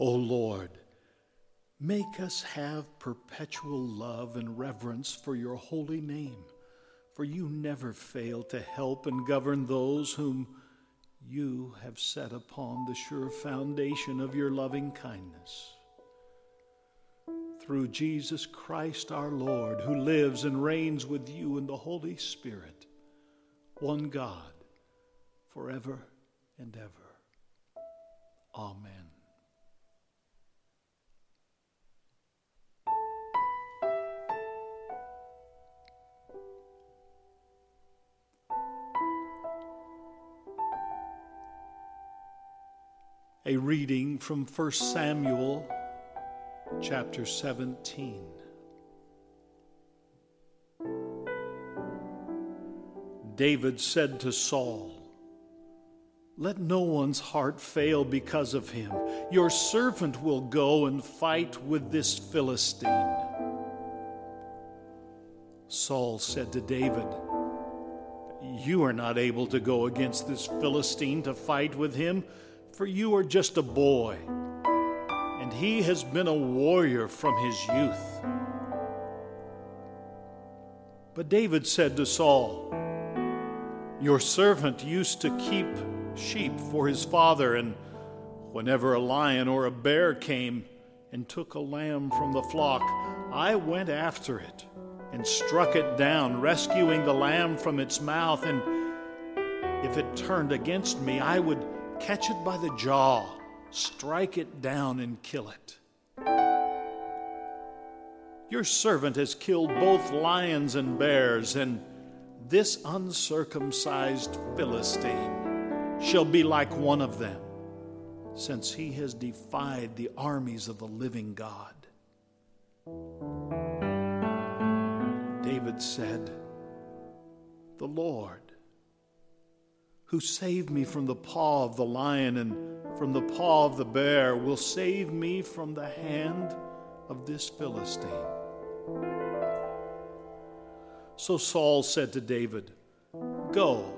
O Lord, make us have perpetual love and reverence for your holy name, for you never fail to help and govern those whom you have set upon the sure foundation of your loving kindness. Through Jesus Christ our Lord, who lives and reigns with you in the Holy Spirit, one God, forever and ever. Amen. A reading from 1 Samuel chapter 17. David said to Saul, Let no one's heart fail because of him. Your servant will go and fight with this Philistine. Saul said to David, You are not able to go against this Philistine to fight with him, for you are just a boy, and he has been a warrior from his youth. But David said to Saul, your servant used to keep sheep for his father, and whenever a lion or a bear came and took a lamb from the flock, I went after it and struck it down, rescuing the lamb from its mouth. And if it turned against me, I would catch it by the jaw, strike it down, and kill it. Your servant has killed both lions and bears, and this uncircumcised Philistine shall be like one of them, since he has defied the armies of the living God. David said, The Lord, who saved me from the paw of the lion and from the paw of the bear, will save me from the hand of this Philistine. So Saul said to David, Go,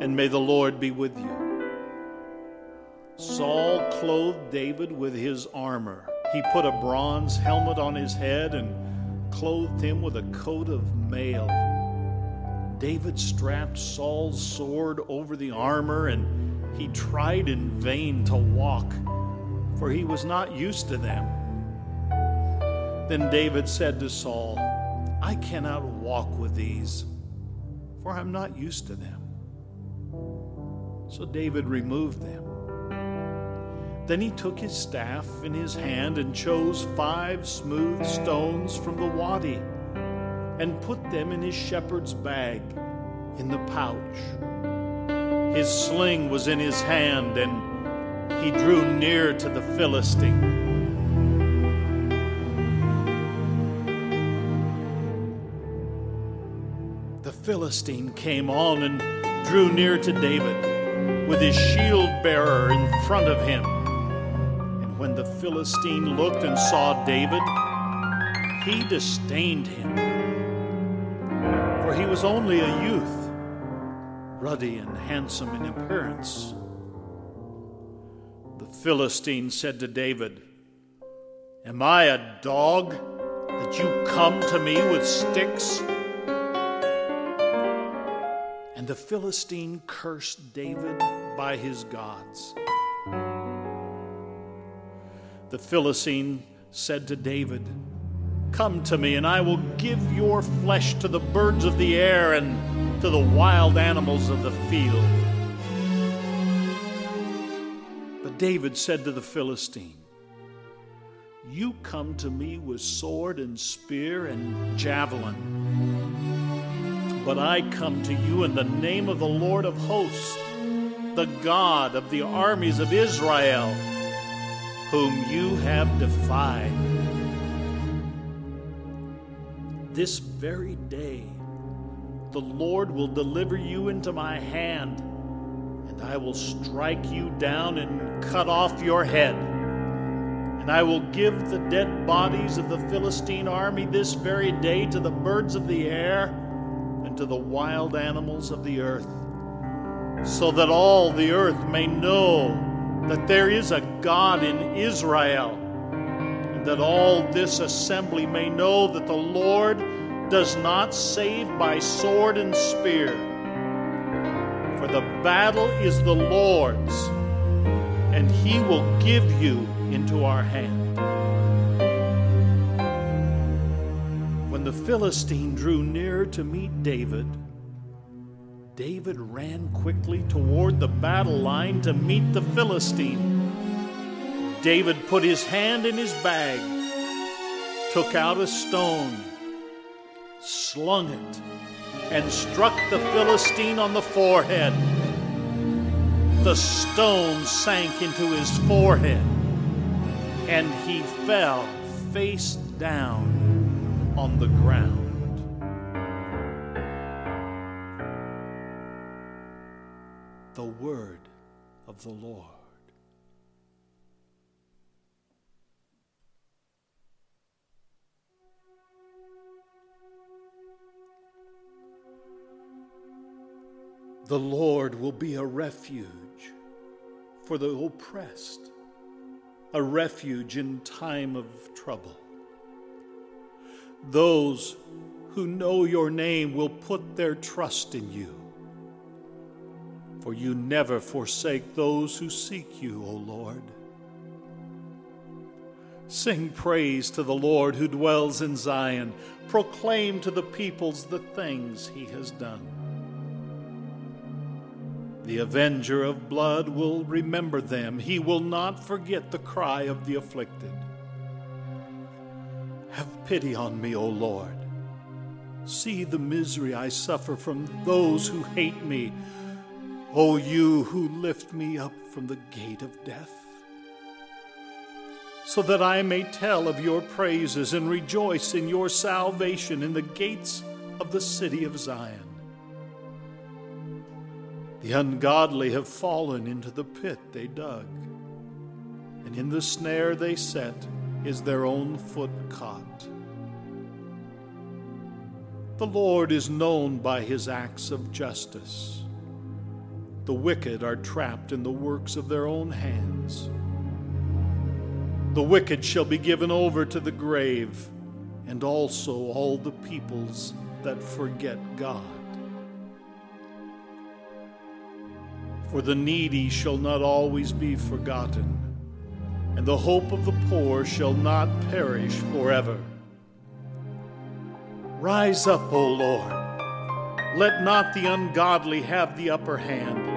and may the Lord be with you. Saul clothed David with his armor. He put a bronze helmet on his head and clothed him with a coat of mail. David strapped Saul's sword over the armor, and he tried in vain to walk, for he was not used to them. Then David said to Saul, I cannot walk with these, for I'm not used to them. So David removed them. Then he took his staff in his hand and chose five smooth stones from the wadi and put them in his shepherd's bag in the pouch. His sling was in his hand, and he drew near to the Philistine. The Philistine came on and drew near to David with his shield bearer in front of him. And when the Philistine looked and saw David, he disdained him, for he was only a youth, ruddy and handsome in appearance. The Philistine said to David, Am I a dog that you come to me with sticks? And the Philistine cursed David by his gods. The Philistine said to David, Come to me, and I will give your flesh to the birds of the air and to the wild animals of the field. But David said to the Philistine, You come to me with sword and spear and javelin but I come to you in the name of the Lord of hosts, the God of the armies of Israel, whom you have defied. This very day, the Lord will deliver you into my hand, and I will strike you down and cut off your head. And I will give the dead bodies of the Philistine army this very day to the birds of the air and to the wild animals of the earth, so that all the earth may know that there is a God in Israel, that all this assembly may know that the Lord does not save by sword and spear. For the battle is the Lord's, and he will give you into our hand. When the Philistine drew near to meet David, David ran quickly toward the battle line to meet the Philistine. David put his hand in his bag, took out a stone, slung it, and struck the Philistine on the forehead. The stone sank into his forehead, and he fell face down on the ground. the word of the Lord. The Lord will be a refuge for the oppressed, a refuge in time of trouble. Those who know your name will put their trust in you for you never forsake those who seek you, O Lord. Sing praise to the Lord who dwells in Zion. Proclaim to the peoples the things he has done. The avenger of blood will remember them. He will not forget the cry of the afflicted. Have pity on me, O Lord. See the misery I suffer from those who hate me O you who lift me up from the gate of death, so that I may tell of your praises and rejoice in your salvation in the gates of the city of Zion. The ungodly have fallen into the pit they dug, and in the snare they set is their own foot caught. The Lord is known by his acts of justice the wicked are trapped in the works of their own hands. The wicked shall be given over to the grave, and also all the peoples that forget God. For the needy shall not always be forgotten, and the hope of the poor shall not perish forever. Rise up, O Lord. Let not the ungodly have the upper hand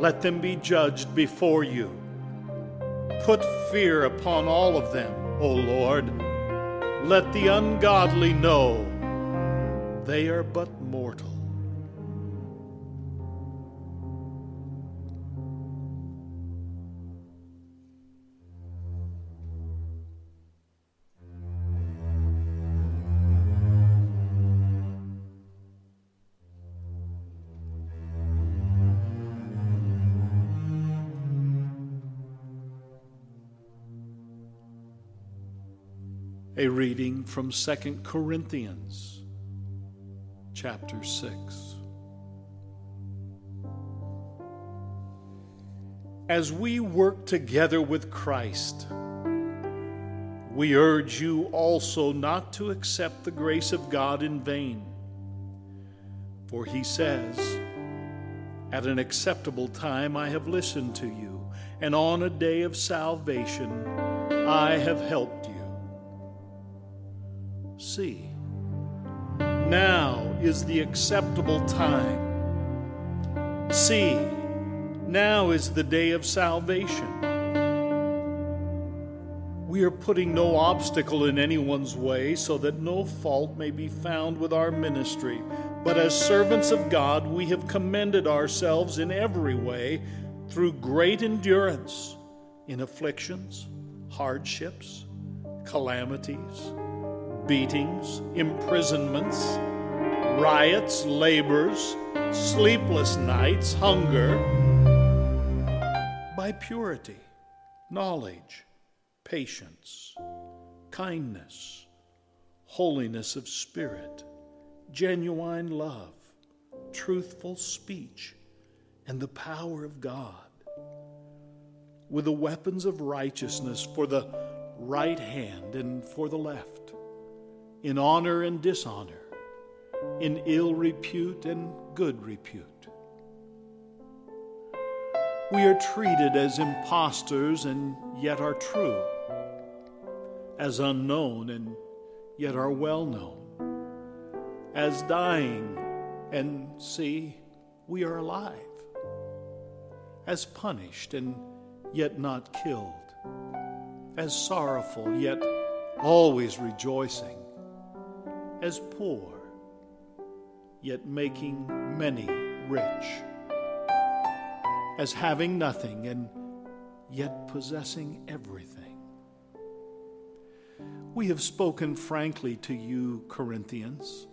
let them be judged before you. Put fear upon all of them, O Lord. Let the ungodly know they are but mortal. A reading from 2 Corinthians chapter 6. As we work together with Christ, we urge you also not to accept the grace of God in vain. For he says, At an acceptable time I have listened to you, and on a day of salvation I have helped you. See, now is the acceptable time. See, now is the day of salvation. We are putting no obstacle in anyone's way so that no fault may be found with our ministry. But as servants of God, we have commended ourselves in every way through great endurance in afflictions, hardships, calamities beatings, imprisonments, riots, labors, sleepless nights, hunger, by purity, knowledge, patience, kindness, holiness of spirit, genuine love, truthful speech, and the power of God. with the weapons of righteousness for the right hand and for the left, in honor and dishonor, in ill repute and good repute. We are treated as impostors and yet are true, as unknown and yet are well known, as dying and see we are alive, as punished and yet not killed, as sorrowful, yet always rejoicing, as poor, yet making many rich, as having nothing and yet possessing everything. We have spoken frankly to you, Corinthians.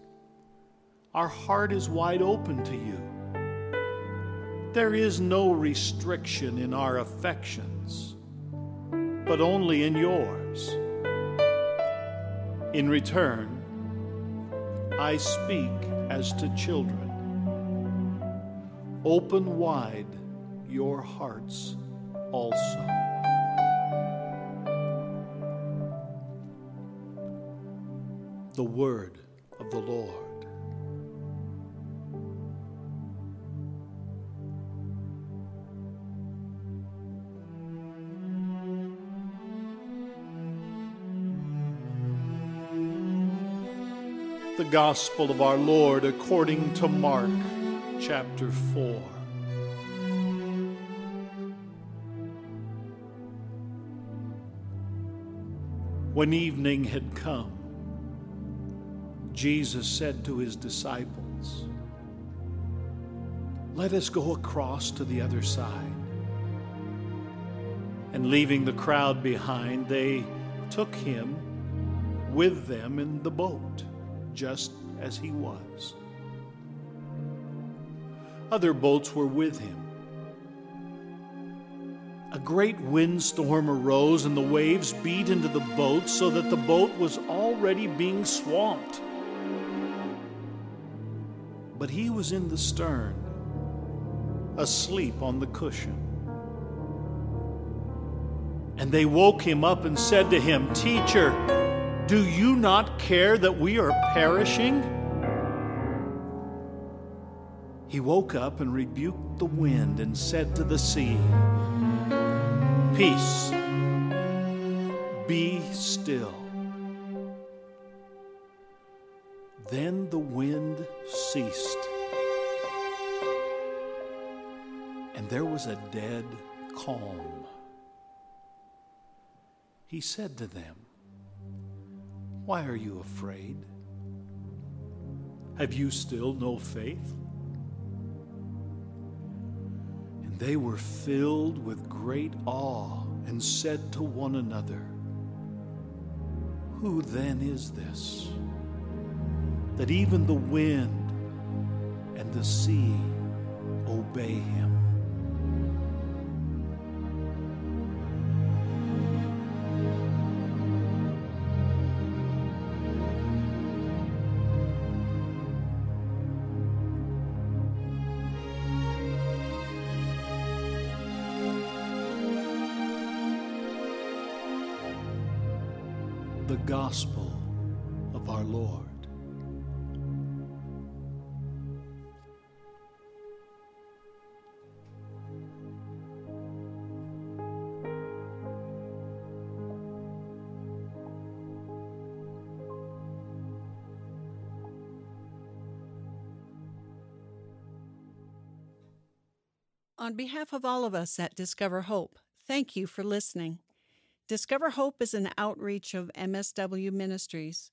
Our heart is wide open to you there is no restriction in our affections, but only in yours. In return, I speak as to children. Open wide your hearts also. The word of the Lord. Gospel of our Lord according to Mark chapter 4. When evening had come, Jesus said to his disciples, Let us go across to the other side. And leaving the crowd behind, they took him with them in the boat just as he was. Other boats were with him. A great windstorm arose, and the waves beat into the boat so that the boat was already being swamped. But he was in the stern, asleep on the cushion. And they woke him up and said to him, Teacher, do you not care that we are perishing? He woke up and rebuked the wind and said to the sea, Peace, be still. Then the wind ceased, and there was a dead calm. He said to them, why are you afraid? Have you still no faith? And they were filled with great awe and said to one another, Who then is this? That even the wind and the sea obey him. Gospel of our Lord. On behalf of all of us at Discover Hope, thank you for listening. Discover Hope is an outreach of MSW Ministries.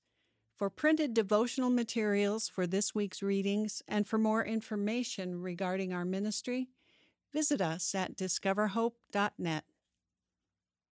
For printed devotional materials for this week's readings and for more information regarding our ministry, visit us at discoverhope.net.